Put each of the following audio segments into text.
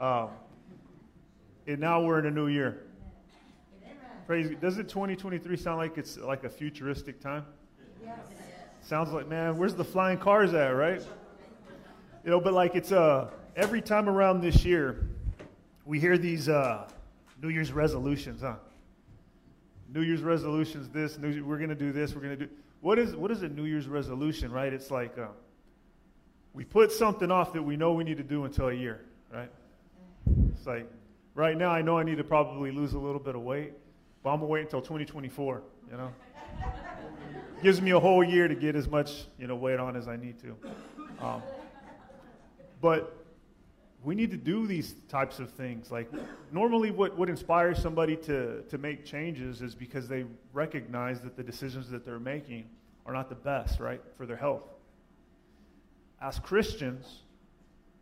Um, and now we're in a new year. Praise. Doesn't 2023 sound like it's like a futuristic time? Yes. Sounds like, man, where's the flying cars at, right? You know, but like it's uh every time around this year, we hear these uh, New Year's resolutions, huh? New Year's resolutions. This, New, we're gonna do this. We're gonna do. What is what is a New Year's resolution, right? It's like uh, we put something off that we know we need to do until a year, right? Like right now, I know I need to probably lose a little bit of weight, but I'm gonna wait until 2024. You know, gives me a whole year to get as much you know weight on as I need to. Um, but we need to do these types of things. Like normally what, what inspires somebody to, to make changes is because they recognize that the decisions that they're making are not the best, right, for their health. As Christians,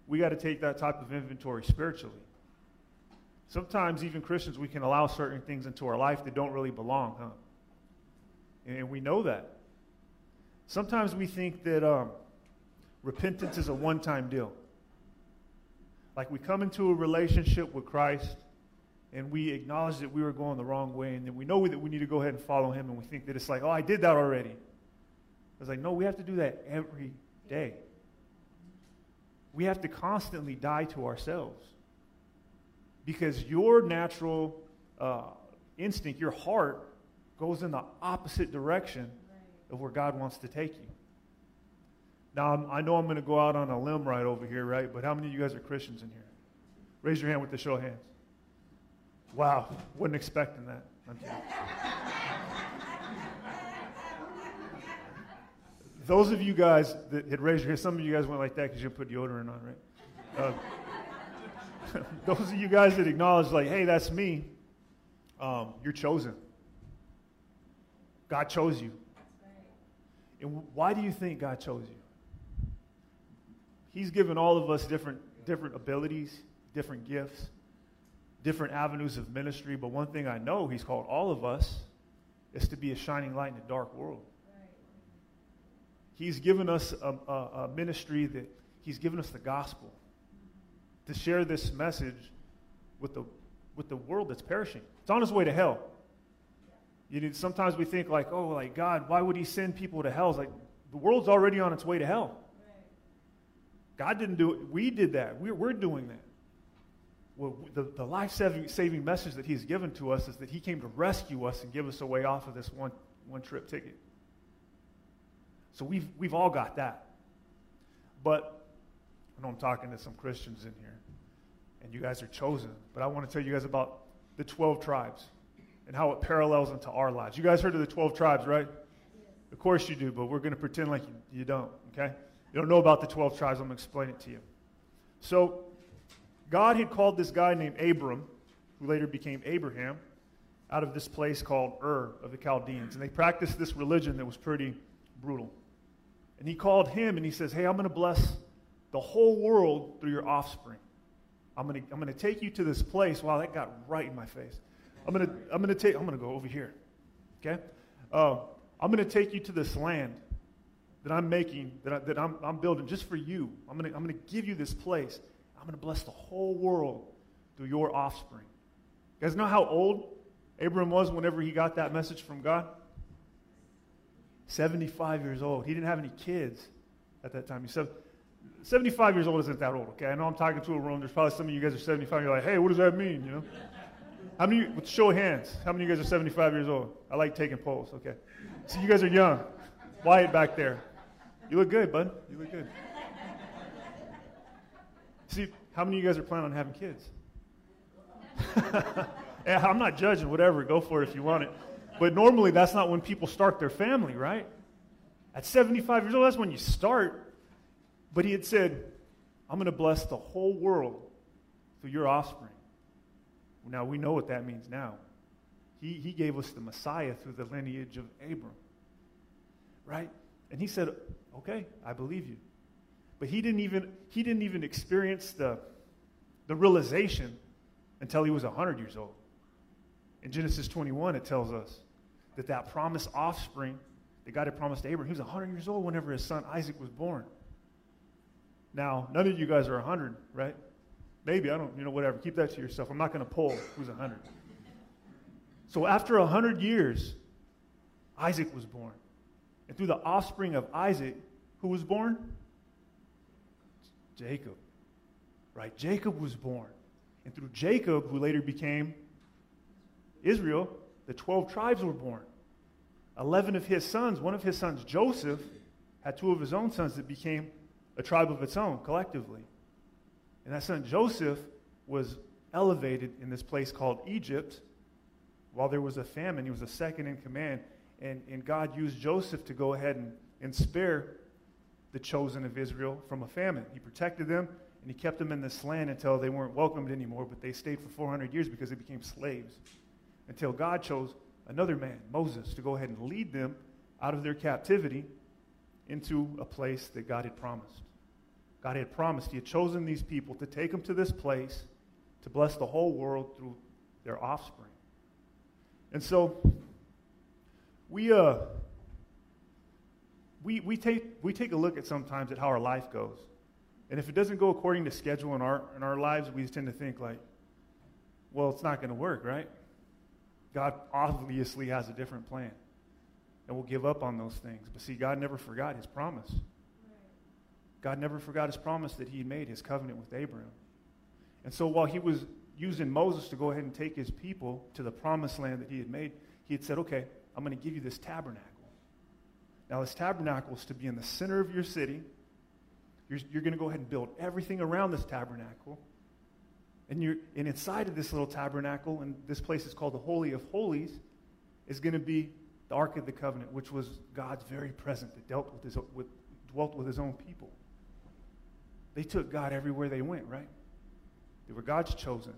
we got to take that type of inventory spiritually. Sometimes, even Christians, we can allow certain things into our life that don't really belong, huh? And we know that. Sometimes we think that um, repentance is a one time deal. Like we come into a relationship with Christ and we acknowledge that we were going the wrong way, and then we know that we need to go ahead and follow Him, and we think that it's like, oh, I did that already. It's like, no, we have to do that every day. We have to constantly die to ourselves. Because your natural uh, instinct, your heart, goes in the opposite direction of where God wants to take you. Now, I'm, i know I'm going to go out on a limb right over here, right? But how many of you guys are Christians in here? Raise your hand with the show of hands. Wow, wasn't expecting that. Those of you guys that had raised your hand, some of you guys went like that because you put deodorant on, right? Uh, those of you guys that acknowledge, like, hey, that's me, um, you're chosen. God chose you. And why do you think God chose you? He's given all of us different, different abilities, different gifts, different avenues of ministry. But one thing I know He's called all of us is to be a shining light in a dark world. He's given us a, a, a ministry that He's given us the gospel to share this message with the, with the world that's perishing. It's on its way to hell. You know, sometimes we think like, oh, like God, why would He send people to hell? It's like the world's already on its way to hell. God didn't do it. We did that. We're, we're doing that. Well, the, the life saving message that He's given to us is that He came to rescue us and give us a way off of this one, one trip ticket. So we've, we've all got that. But I know I'm talking to some Christians in here, and you guys are chosen. But I want to tell you guys about the 12 tribes and how it parallels into our lives. You guys heard of the 12 tribes, right? Of course you do, but we're going to pretend like you, you don't, okay? You don't know about the 12 tribes. I'm going to explain it to you. So, God had called this guy named Abram, who later became Abraham, out of this place called Ur of the Chaldeans. And they practiced this religion that was pretty brutal. And he called him and he says, Hey, I'm going to bless the whole world through your offspring. I'm going to, I'm to take you to this place. Wow, that got right in my face. I'm going to, I'm to take, I'm going to go over here. Okay? Uh, I'm going to take you to this land that I'm making, that, I, that I'm, I'm building just for you. I'm going to I'm going to give you this place. I'm going to bless the whole world through your offspring. You guys know how old Abram was whenever he got that message from God? 75 years old. He didn't have any kids at that time. He said, 75 years old isn't that old, okay? I know I'm talking to a room. There's probably some of you guys are 75. You're like, hey, what does that mean, you know? How many, show of hands, how many of you guys are 75 years old? I like taking polls, okay? So you guys are young. Wyatt back there. You look good, bud. You look good. See, how many of you guys are planning on having kids? yeah, I'm not judging, whatever. Go for it if you want it. But normally, that's not when people start their family, right? At 75 years old, that's when you start. But he had said, I'm going to bless the whole world through your offspring. Now, we know what that means now. He, he gave us the Messiah through the lineage of Abram, right? And he said, Okay, I believe you. But he didn't even, he didn't even experience the, the realization until he was 100 years old. In Genesis 21, it tells us that that promised offspring that God had promised Abraham, he was 100 years old whenever his son Isaac was born. Now, none of you guys are 100, right? Maybe, I don't, you know, whatever. Keep that to yourself. I'm not going to poll who's 100. So after 100 years, Isaac was born. And through the offspring of Isaac, who was born? Jacob. Right? Jacob was born. And through Jacob, who later became Israel, the 12 tribes were born. 11 of his sons, one of his sons, Joseph, had two of his own sons that became a tribe of its own collectively. And that son, Joseph, was elevated in this place called Egypt while there was a famine. He was a second in command. And, and God used Joseph to go ahead and, and spare the chosen of Israel from a famine. He protected them and he kept them in this land until they weren't welcomed anymore, but they stayed for 400 years because they became slaves. Until God chose another man, Moses, to go ahead and lead them out of their captivity into a place that God had promised. God had promised, He had chosen these people to take them to this place to bless the whole world through their offspring. And so, we, uh, we, we, take, we take a look at sometimes at how our life goes. And if it doesn't go according to schedule in our, in our lives, we tend to think like, well, it's not going to work, right? God obviously has a different plan. And we'll give up on those things. But see, God never forgot his promise. God never forgot his promise that he made, his covenant with Abraham. And so while he was using Moses to go ahead and take his people to the promised land that he had made, he had said, okay, I'm going to give you this tabernacle. Now, this tabernacle is to be in the center of your city. You're, you're going to go ahead and build everything around this tabernacle. And, you're, and inside of this little tabernacle, and this place is called the Holy of Holies, is going to be the Ark of the Covenant, which was God's very present that dealt with his, with, dwelt with his own people. They took God everywhere they went, right? They were God's chosen.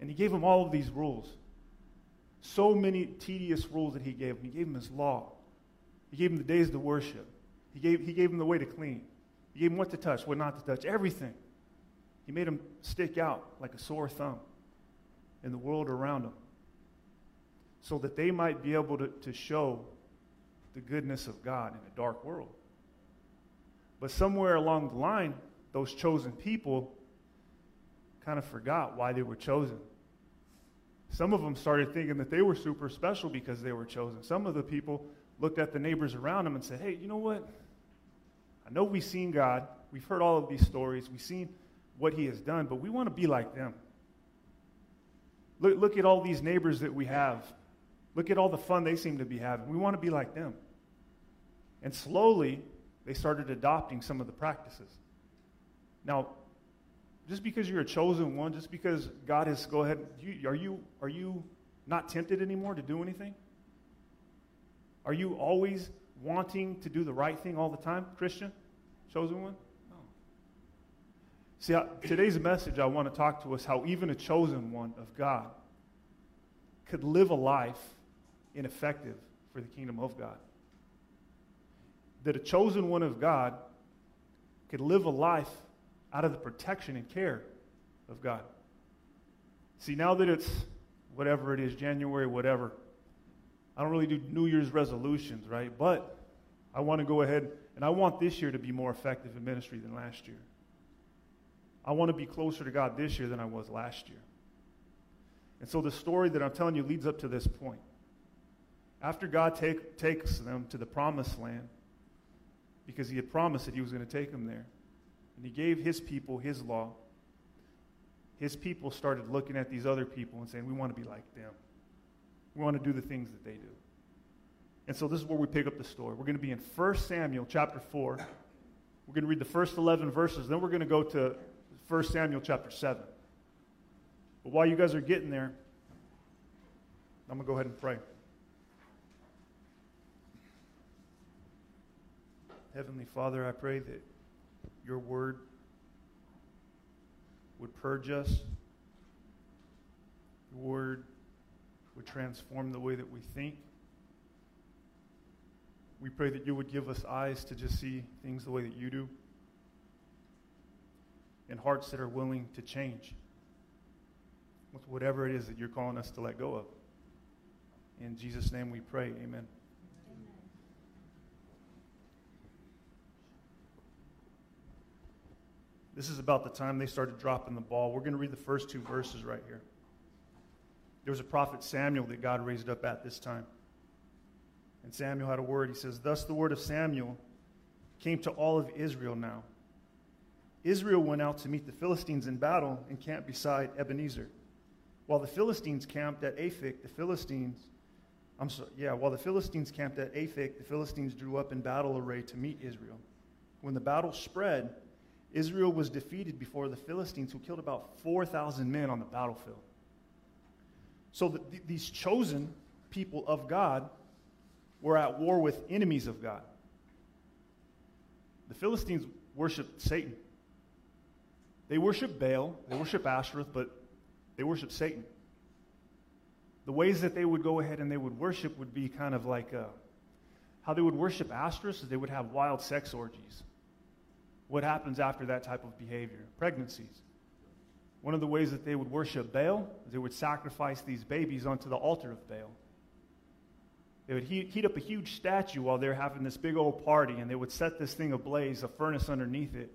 And he gave them all of these rules. So many tedious rules that he gave them. He gave them his law. He gave them the days to worship. He gave, he gave them the way to clean. He gave them what to touch, what not to touch, everything. He made them stick out like a sore thumb in the world around them so that they might be able to, to show the goodness of God in a dark world. But somewhere along the line, those chosen people kind of forgot why they were chosen. Some of them started thinking that they were super special because they were chosen. Some of the people looked at the neighbors around them and said, Hey, you know what? I know we've seen God. We've heard all of these stories. We've seen what He has done, but we want to be like them. Look, look at all these neighbors that we have. Look at all the fun they seem to be having. We want to be like them. And slowly, they started adopting some of the practices. Now, just because you're a chosen one, just because God has go ahead, you, are you are you not tempted anymore to do anything? Are you always wanting to do the right thing all the time, Christian? Chosen one? No. See, I, today's message, I want to talk to us how even a chosen one of God could live a life ineffective for the kingdom of God. That a chosen one of God could live a life out of the protection and care of God. See, now that it's whatever it is, January, whatever, I don't really do New Year's resolutions, right? But I want to go ahead and I want this year to be more effective in ministry than last year. I want to be closer to God this year than I was last year. And so the story that I'm telling you leads up to this point. After God take, takes them to the promised land, because he had promised that he was going to take them there, and he gave his people his law, his people started looking at these other people and saying, We want to be like them. We want to do the things that they do. And so this is where we pick up the story. We're going to be in 1 Samuel chapter 4. We're going to read the first 11 verses. Then we're going to go to 1 Samuel chapter 7. But while you guys are getting there, I'm going to go ahead and pray. Heavenly Father, I pray that your word would purge us. Your word would transform the way that we think. We pray that you would give us eyes to just see things the way that you do, and hearts that are willing to change with whatever it is that you're calling us to let go of. In Jesus' name we pray. Amen. This is about the time they started dropping the ball. We're going to read the first two verses right here. There was a prophet Samuel that God raised up at this time. And Samuel had a word. He says, Thus the word of Samuel came to all of Israel now. Israel went out to meet the Philistines in battle and camped beside Ebenezer. While the Philistines camped at Aphek, the Philistines, I'm sorry, yeah, while the Philistines camped at Aphek, the Philistines drew up in battle array to meet Israel. When the battle spread, Israel was defeated before the Philistines, who killed about 4,000 men on the battlefield. So the, these chosen people of God were at war with enemies of God. The Philistines worshiped Satan. They worship Baal, they worship Ashtoreth, but they worship Satan. The ways that they would go ahead and they would worship would be kind of like uh, how they would worship Ashtoreth is they would have wild sex orgies. What happens after that type of behavior? Pregnancies. One of the ways that they would worship Baal is they would sacrifice these babies onto the altar of Baal. They would heat, heat up a huge statue while they're having this big old party, and they would set this thing ablaze, a furnace underneath it.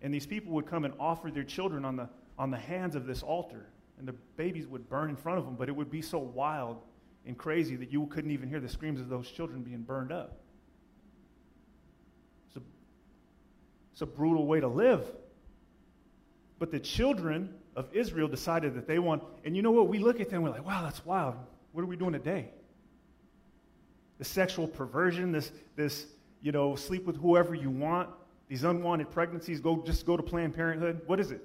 And these people would come and offer their children on the, on the hands of this altar, and the babies would burn in front of them, but it would be so wild and crazy that you couldn't even hear the screams of those children being burned up. It's a, it's a brutal way to live. But the children of Israel decided that they want, and you know what? We look at them, we're like, wow, that's wild. What are we doing today? the sexual perversion, this, this, you know, sleep with whoever you want, these unwanted pregnancies, go just go to Planned Parenthood. What is it?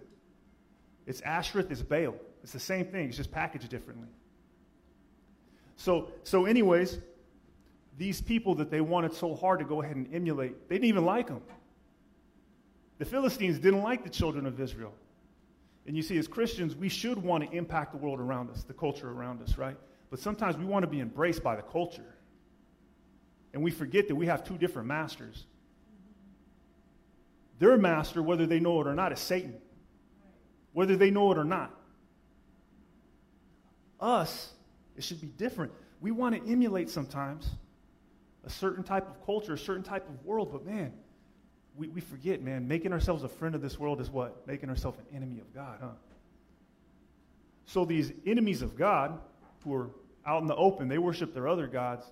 It's Ashtoreth, it's Baal. It's the same thing, it's just packaged differently. So, so anyways, these people that they wanted so hard to go ahead and emulate, they didn't even like them. The Philistines didn't like the children of Israel. And you see, as Christians, we should want to impact the world around us, the culture around us, right? But sometimes we want to be embraced by the culture. And we forget that we have two different masters. Their master, whether they know it or not, is Satan. Whether they know it or not. Us, it should be different. We want to emulate sometimes a certain type of culture, a certain type of world, but man, we, we forget, man, making ourselves a friend of this world is what? Making ourselves an enemy of God, huh? So these enemies of God who are out in the open, they worship their other gods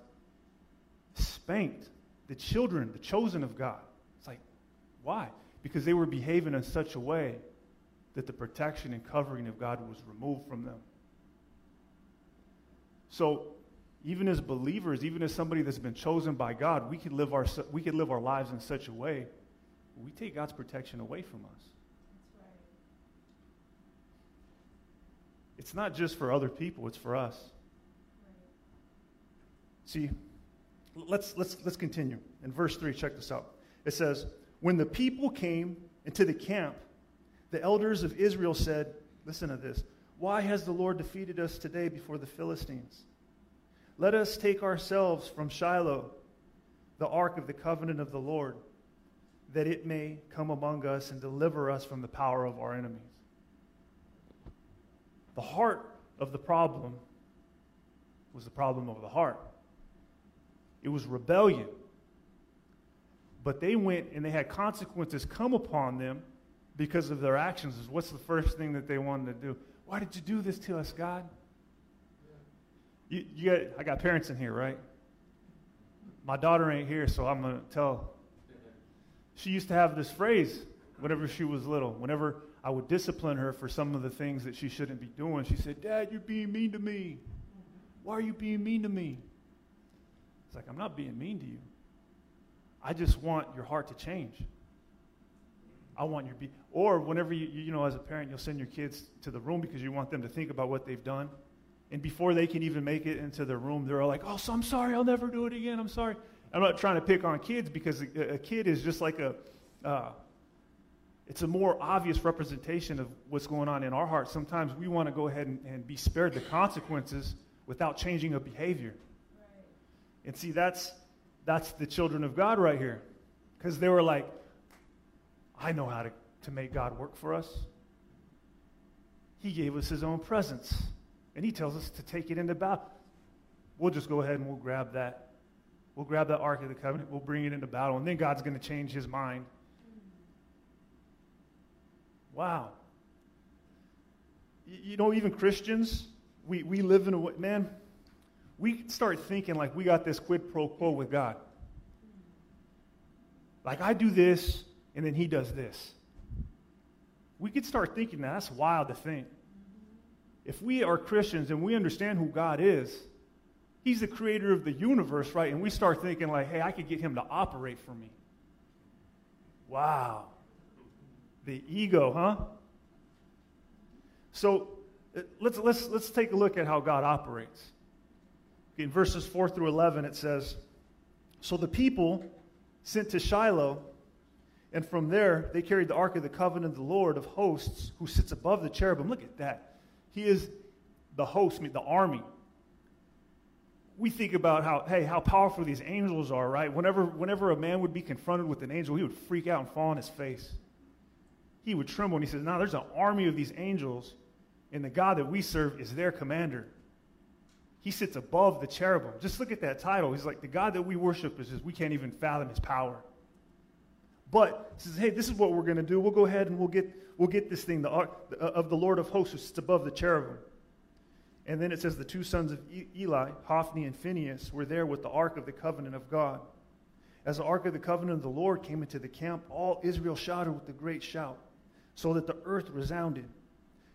spanked the children, the chosen of God. It's like, why? Because they were behaving in such a way that the protection and covering of God was removed from them. So, even as believers, even as somebody that's been chosen by God, we can live our, we can live our lives in such a way we take God's protection away from us. It's not just for other people, it's for us. See, let's, let's, let's continue. In verse 3, check this out. It says, When the people came into the camp, the elders of Israel said, Listen to this. Why has the Lord defeated us today before the Philistines? Let us take ourselves from Shiloh, the ark of the covenant of the Lord, that it may come among us and deliver us from the power of our enemies. The heart of the problem was the problem of the heart. It was rebellion. But they went and they had consequences come upon them because of their actions. What's the first thing that they wanted to do? Why did you do this to us, God? You, you got, I got parents in here, right? My daughter ain't here, so I'm going to tell. She used to have this phrase whenever she was little. Whenever I would discipline her for some of the things that she shouldn't be doing, she said, Dad, you're being mean to me. Why are you being mean to me? It's like, I'm not being mean to you. I just want your heart to change. I want your be or whenever you you know as a parent you'll send your kids to the room because you want them to think about what they've done. And before they can even make it into their room, they're all like, "Oh, so I'm sorry. I'll never do it again. I'm sorry." I'm not trying to pick on kids because a, a kid is just like a uh, it's a more obvious representation of what's going on in our hearts. Sometimes we want to go ahead and, and be spared the consequences without changing a behavior. Right. And see, that's, that's the children of God right here. Because they were like, I know how to, to make God work for us. He gave us his own presence. And he tells us to take it into battle. We'll just go ahead and we'll grab that. We'll grab that Ark of the Covenant. We'll bring it into battle. And then God's going to change his mind. Wow. You know, even Christians, we, we live in a way, man, we start thinking like we got this quid pro quo with God. Like I do this, and then he does this. We could start thinking that. That's wild to think. If we are Christians and we understand who God is, He's the creator of the universe, right? And we start thinking, like, hey, I could get Him to operate for me. Wow. The ego, huh? So uh, let's, let's, let's take a look at how God operates. In verses 4 through 11, it says So the people sent to Shiloh, and from there they carried the ark of the covenant of the Lord of hosts, who sits above the cherubim. Look at that. He is the host, the army. We think about how, hey, how powerful these angels are, right? Whenever, whenever a man would be confronted with an angel, he would freak out and fall on his face. He would tremble and he says, Now there's an army of these angels, and the God that we serve is their commander. He sits above the cherubim. Just look at that title. He's like, the God that we worship is just, we can't even fathom his power. But he says, hey, this is what we're going to do. We'll go ahead and we'll get, we'll get this thing, the ark of the Lord of hosts, who sits above the cherubim. And then it says the two sons of Eli, Hophni and Phinehas, were there with the ark of the covenant of God. As the ark of the covenant of the Lord came into the camp, all Israel shouted with a great shout, so that the earth resounded.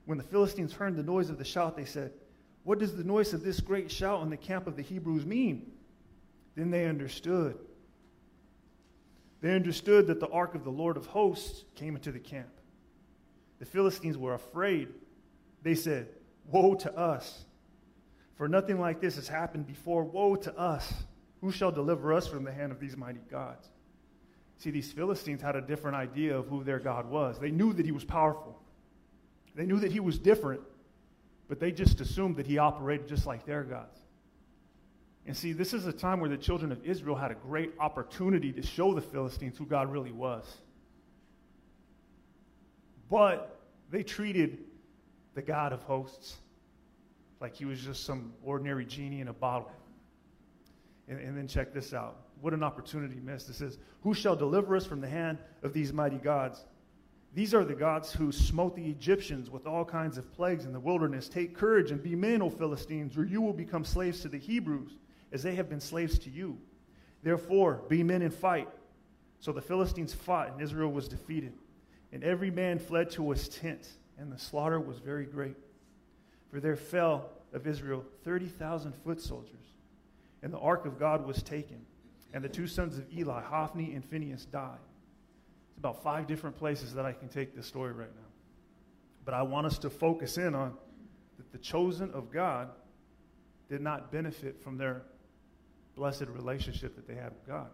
When the Philistines heard the noise of the shout, they said, What does the noise of this great shout in the camp of the Hebrews mean? Then they understood they understood that the ark of the Lord of hosts came into the camp. The Philistines were afraid. They said, Woe to us! For nothing like this has happened before. Woe to us! Who shall deliver us from the hand of these mighty gods? See, these Philistines had a different idea of who their God was. They knew that he was powerful, they knew that he was different, but they just assumed that he operated just like their gods. And see, this is a time where the children of Israel had a great opportunity to show the Philistines who God really was. But they treated the God of hosts like he was just some ordinary genie in a bottle. And, and, then check this out. What an opportunity missed. It says, Who shall deliver us from the hand of these mighty gods? These are the gods who smote the Egyptians with all kinds of plagues in the wilderness. Take courage and be men, O Philistines, or you will become slaves to the Hebrews as they have been slaves to you. Therefore, be men and fight. So the Philistines fought, and Israel was defeated. And every man fled to his tent, and the slaughter was very great. For there fell of Israel 30,000 foot soldiers. And the ark of God was taken, and the two sons of Eli, Hophni and Phinehas, died. It's about five different places that I can take this story right now. But I want us to focus in on that the chosen of God did not benefit from their blessed relationship that they had with God.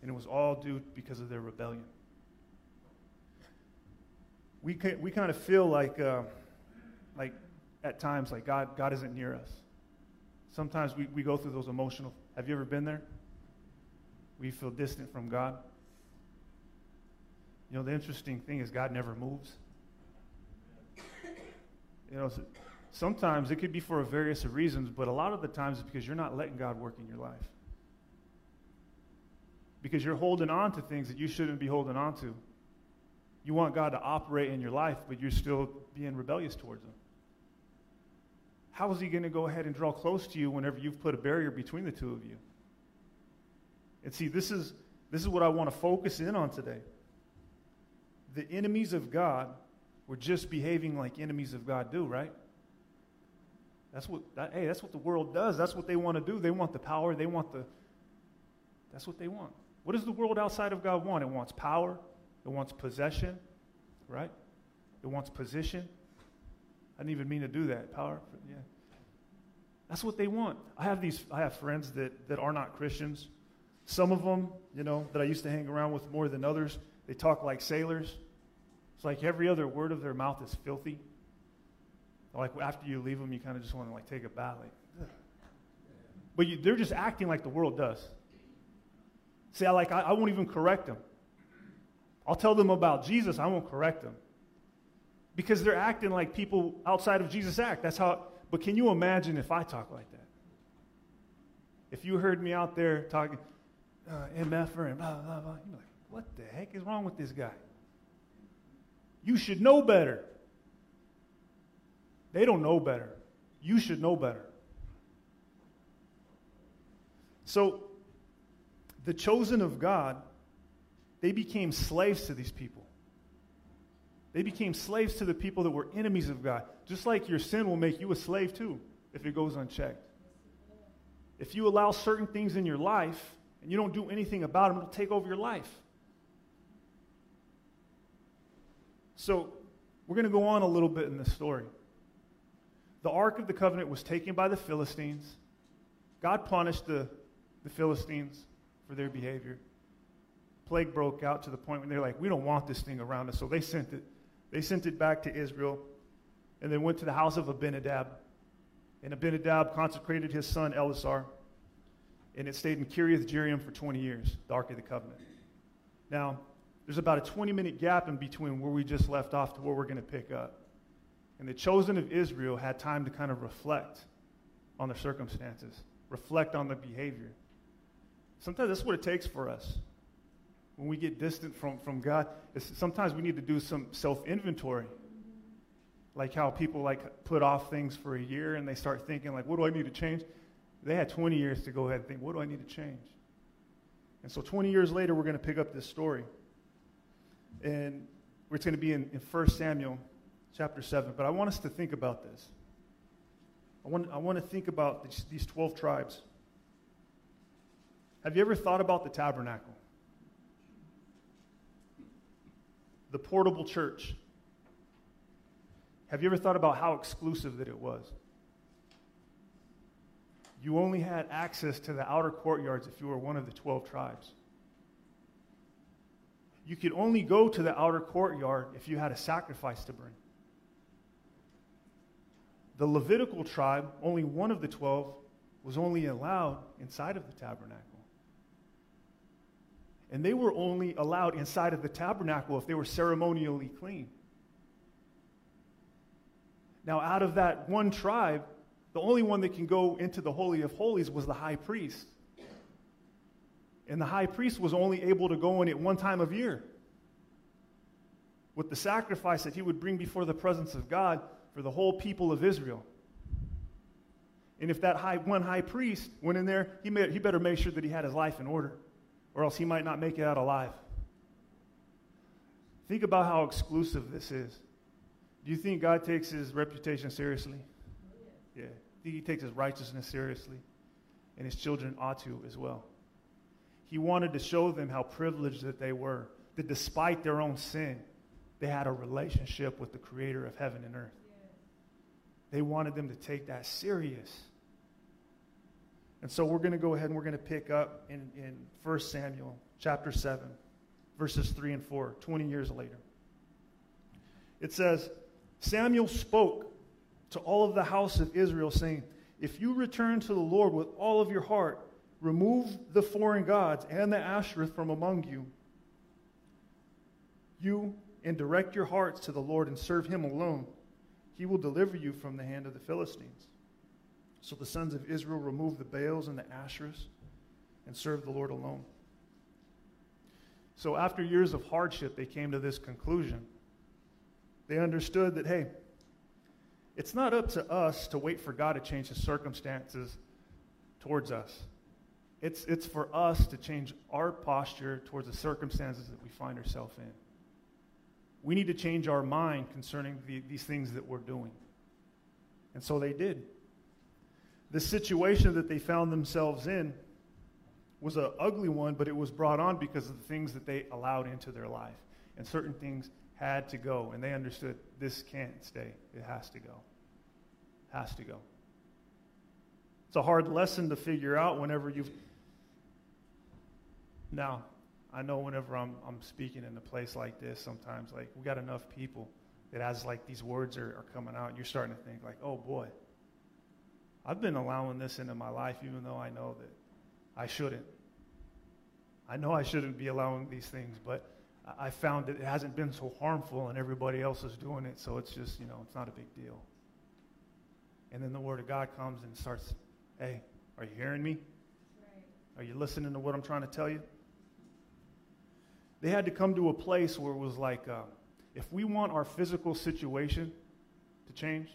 And it was all due because of their rebellion. We, can, we kind of feel like, uh, at times, like God, God isn't near us. Sometimes we, we go through those emotional. Have you ever been there? We feel distant from God. You know, the interesting thing is God never moves. You know, Sometimes it could be for various reasons, but a lot of the times it's because you're not letting God work in your life. Because you're holding on to things that you shouldn't be holding on to. You want God to operate in your life, but you're still being rebellious towards Him. How is He going to go ahead and draw close to you whenever you've put a barrier between the two of you? And see, this is, this is what I want to focus in on today. The enemies of God were just behaving like enemies of God do, right? That's what, that, hey, that's what the world does. That's what they want to do. They want the power. They want the, that's what they want. What does the world outside of God want? It wants power. It wants possession, right? It wants position. I didn't even mean to do that. Power, yeah. That's what they want. I have these, I have friends that, that are not Christians. Some of them, you know, that I used to hang around with more than others, they talk like sailors. It's like every other word of their mouth is filthy. Like after you leave them, you kind of just want to like take a bath. Like, but you, they're just acting like the world does. See, I like I, I won't even correct them. I'll tell them about Jesus. I won't correct them because they're acting like people outside of Jesus act. That's how. But can you imagine if I talk like that? If you heard me out there talking uh, and blah blah blah, you're like, what the heck is wrong with this guy? You should know better. They don't know better. You should know better. So, the chosen of God, they became slaves to these people. They became slaves to the people that were enemies of God. Just like your sin will make you a slave too if it goes unchecked. If you allow certain things in your life and you don't do anything about them, it'll take over your life. So, we're going to go on a little bit in this story. The Ark of the Covenant was taken by the Philistines. God punished the, the Philistines for their behavior. Plague broke out to the point when they're like, we don't want this thing around us. So they sent it. They sent it back to Israel and then went to the house of Abinadab. And Abinadab consecrated his son Eleazar. And it stayed in Kiriath Jearim for 20 years, the Ark of the Covenant. Now, there's about a 20 minute gap in between where we just left off to where we're going to pick up. And the chosen of Israel had time to kind of reflect on their circumstances, reflect on the behavior. Sometimes that's what it takes for us. When we get distant from, from God, sometimes we need to do some self inventory. Like how people like put off things for a year and they start thinking like, what do I need to change? They had 20 years to go ahead and think, what do I need to change? And so 20 years later, we're going to pick up this story. And it's going to be in, in 1 Samuel chapter 7. But I want us to think about this. I want, I want to think about these, these 12 tribes. Have you ever thought about the tabernacle? The portable church. Have you ever thought about how exclusive that it was? You only had access to the outer courtyards if you were one of the 12 tribes you could only go to the outer courtyard if you had a sacrifice to bring. The Levitical tribe, only one of the 12, was only allowed inside of the tabernacle. And they were only allowed inside of the tabernacle if they were ceremonially clean. Now, out of that one tribe, the only one that can go into the Holy of Holies was the high priest. And the high priest was only able to go in at one time of year with the sacrifice that he would bring before the presence of God for the whole people of Israel. And if that high, one high priest went in there, he, he better make sure that he had his life in order, or else he might not make it out alive. Think about how exclusive this is. Do you think God takes his reputation seriously? Yeah. Think he takes his righteousness seriously? And his children ought to as well. He wanted to show them how privileged that they were, that despite their own sin, they had a relationship with the creator of heaven and earth. They wanted them to take that serious. And so we're going to go ahead and we're going to pick up in, in 1 Samuel chapter 7, verses 3 and 4, 20 years later. It says, Samuel spoke to all of the house of Israel, saying, If you return to the Lord with all of your heart, remove the foreign gods and the Ashereth from among you. You and direct your hearts to the Lord and serve him alone. He will deliver you from the hand of the Philistines. So the sons of Israel removed the Baals and the Asherahs and served the Lord alone. So after years of hardship, they came to this conclusion. They understood that, hey, it's not up to us to wait for God to change his circumstances towards us. It's, it's for us to change our posture towards the circumstances that we find ourselves in. We need to change our mind concerning the, these things that we're doing. And so they did. The situation that they found themselves in was an ugly one, but it was brought on because of the things that they allowed into their life. And certain things had to go. And they understood this can't stay, it has to go. Has to go. It's a hard lesson to figure out whenever you've. Now, I know whenever I'm, I'm speaking in a place like this, sometimes like we got enough people that as like these words are, are coming out, you're starting to think like, oh boy, I've been allowing this into my life even though I know that I shouldn't. I know I shouldn't be allowing these things, but I found that it hasn't been so harmful and everybody else is doing it, so it's just, you know, it's not a big deal. And then the Word of God comes and starts, hey, are you hearing me? Right. Are you listening to what I'm trying to tell you? they had to come to a place where it was like, uh, if we want our physical situation to change,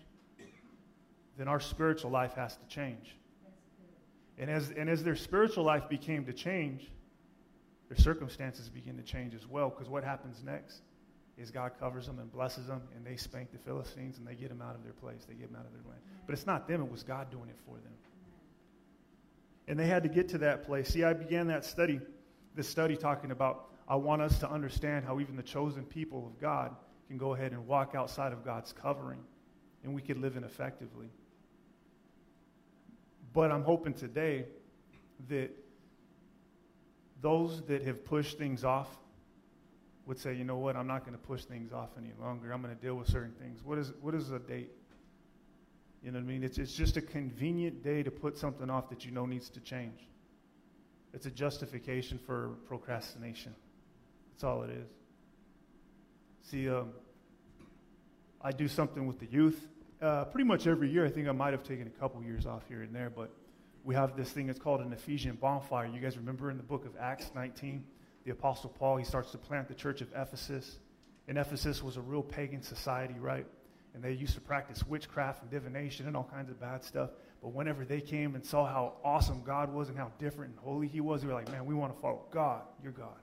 then our spiritual life has to change. And as, and as their spiritual life became to change, their circumstances begin to change as well. Because what happens next is God covers them and blesses them, and they spank the Philistines and they get them out of their place. They get them out of their land. But it's not them, it was God doing it for them. And they had to get to that place. See, I began that study, this study talking about I want us to understand how even the chosen people of God can go ahead and walk outside of God's covering and we could live in effectively. But I'm hoping today that those that have pushed things off would say, you know what, I'm not going to push things off any longer. I'm going to deal with certain things. What is, what is a date? You know what I mean? It's, it's just a convenient day to put something off that you know needs to change. It's a justification for procrastination. That's all it is. See, um, I do something with the youth. Uh, pretty much every year, I think I might have taken a couple years off here and there, but we have this thing that's called an Ephesian bonfire. You guys remember in the book of Acts 19, the Apostle Paul, he starts to plant the church of Ephesus. And Ephesus was a real pagan society, right? And they used to practice witchcraft and divination and all kinds of bad stuff. But whenever they came and saw how awesome God was and how different and holy he was, they were like, man, we want to follow God, your God.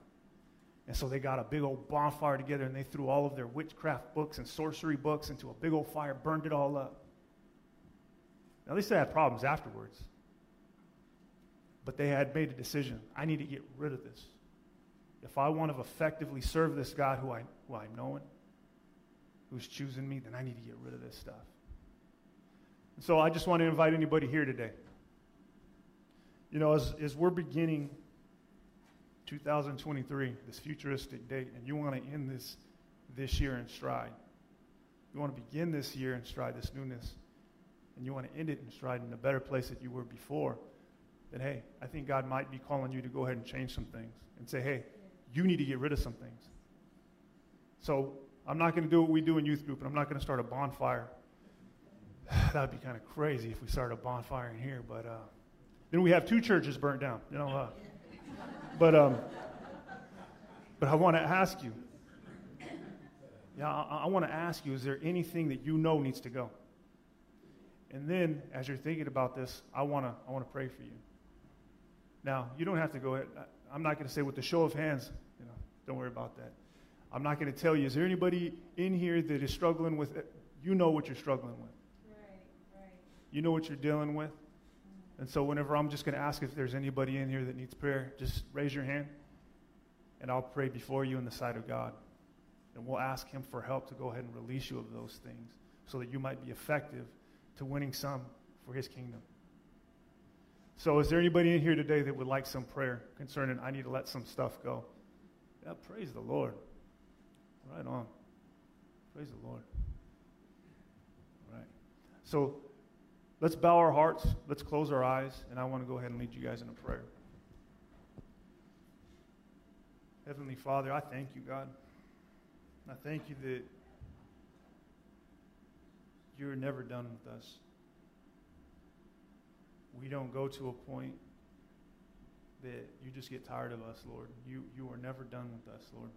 And so they got a big old bonfire together and they threw all of their witchcraft books and sorcery books into a big old fire, burned it all up. Now, they had problems afterwards. But they had made a decision I need to get rid of this. If I want to effectively serve this God who, I, who I'm knowing, who's choosing me, then I need to get rid of this stuff. And so I just want to invite anybody here today. You know, as, as we're beginning 2023, this futuristic date, and you want to end this this year in stride. You want to begin this year in stride, this newness, and you want to end it in stride in a better place that you were before, then hey, I think God might be calling you to go ahead and change some things and say, hey, you need to get rid of some things. So I'm not going to do what we do in youth group, and I'm not going to start a bonfire. that would be kind of crazy if we started a bonfire in here, but uh, then we have two churches burnt down. You know, uh, but, um, but I want to ask you. Yeah, I, I want to ask you, is there anything that you know needs to go? And then, as you're thinking about this, I want to I want to pray for you. Now, you don't have to go ahead. I'm not going to say with the show of hands, you know, don't worry about that. I'm not going to tell you, is there anybody in here that is struggling with it? You know what you're struggling with. Right, right. You know what you're dealing with. And so, whenever I'm just going to ask if there's anybody in here that needs prayer, just raise your hand and I'll pray before you in the sight of God. And we'll ask Him for help to go ahead and release you of those things so that you might be effective to winning some for His kingdom. So, is there anybody in here today that would like some prayer concerning I need to let some stuff go? Yeah, praise the Lord. Right on. Praise the Lord. All right. So, Let's bow our hearts, let's close our eyes, and I want to go ahead and lead you guys in a prayer. Heavenly Father, I thank you, God. I thank you that you're never done with us. We don't go to a point that you just get tired of us, Lord. You, you are never done with us, Lord.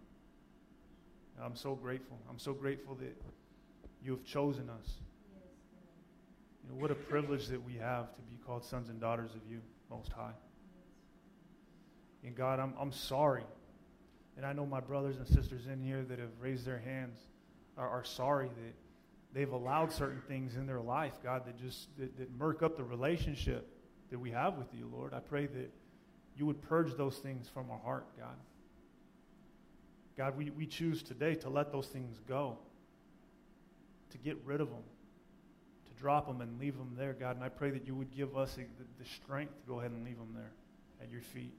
And I'm so grateful. I'm so grateful that you have chosen us. You know, what a privilege that we have to be called sons and daughters of you, Most High. And God, I'm, I'm sorry. And I know my brothers and sisters in here that have raised their hands are, are sorry that they've allowed certain things in their life, God, that just that, that murk up the relationship that we have with you, Lord. I pray that you would purge those things from our heart, God. God, we, we choose today to let those things go, to get rid of them drop them and leave them there, God. And I pray that you would give us the, strength to go ahead and leave them there at your feet.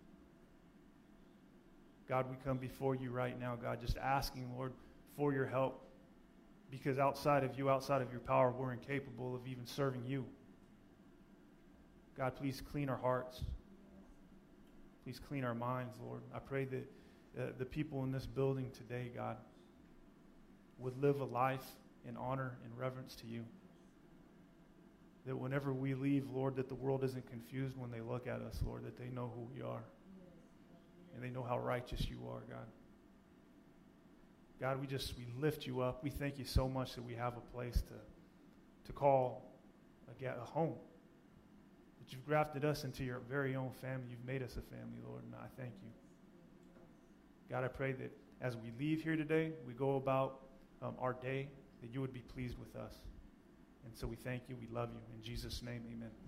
God, we come before you right now, God, just asking, Lord, for your help. Because outside of you, outside of your power, we're incapable of even serving you. God, please clean our hearts. Please clean our minds, Lord. I pray that uh, the people in this building today, God, would live a life in honor and reverence to you that whenever we leave, Lord, that the world isn't confused when they look at us, Lord, that they know who we are. And they know how righteous you are, God. God, we just we lift you up. We thank you so much that we have a place to to call a, a home. That you've grafted us into your very own family. You've made us a family, Lord, and I thank you. God, I pray that as we leave here today, we go about um, our day, that you would be pleased with us. And so we thank you. We love you. In Jesus' name, amen.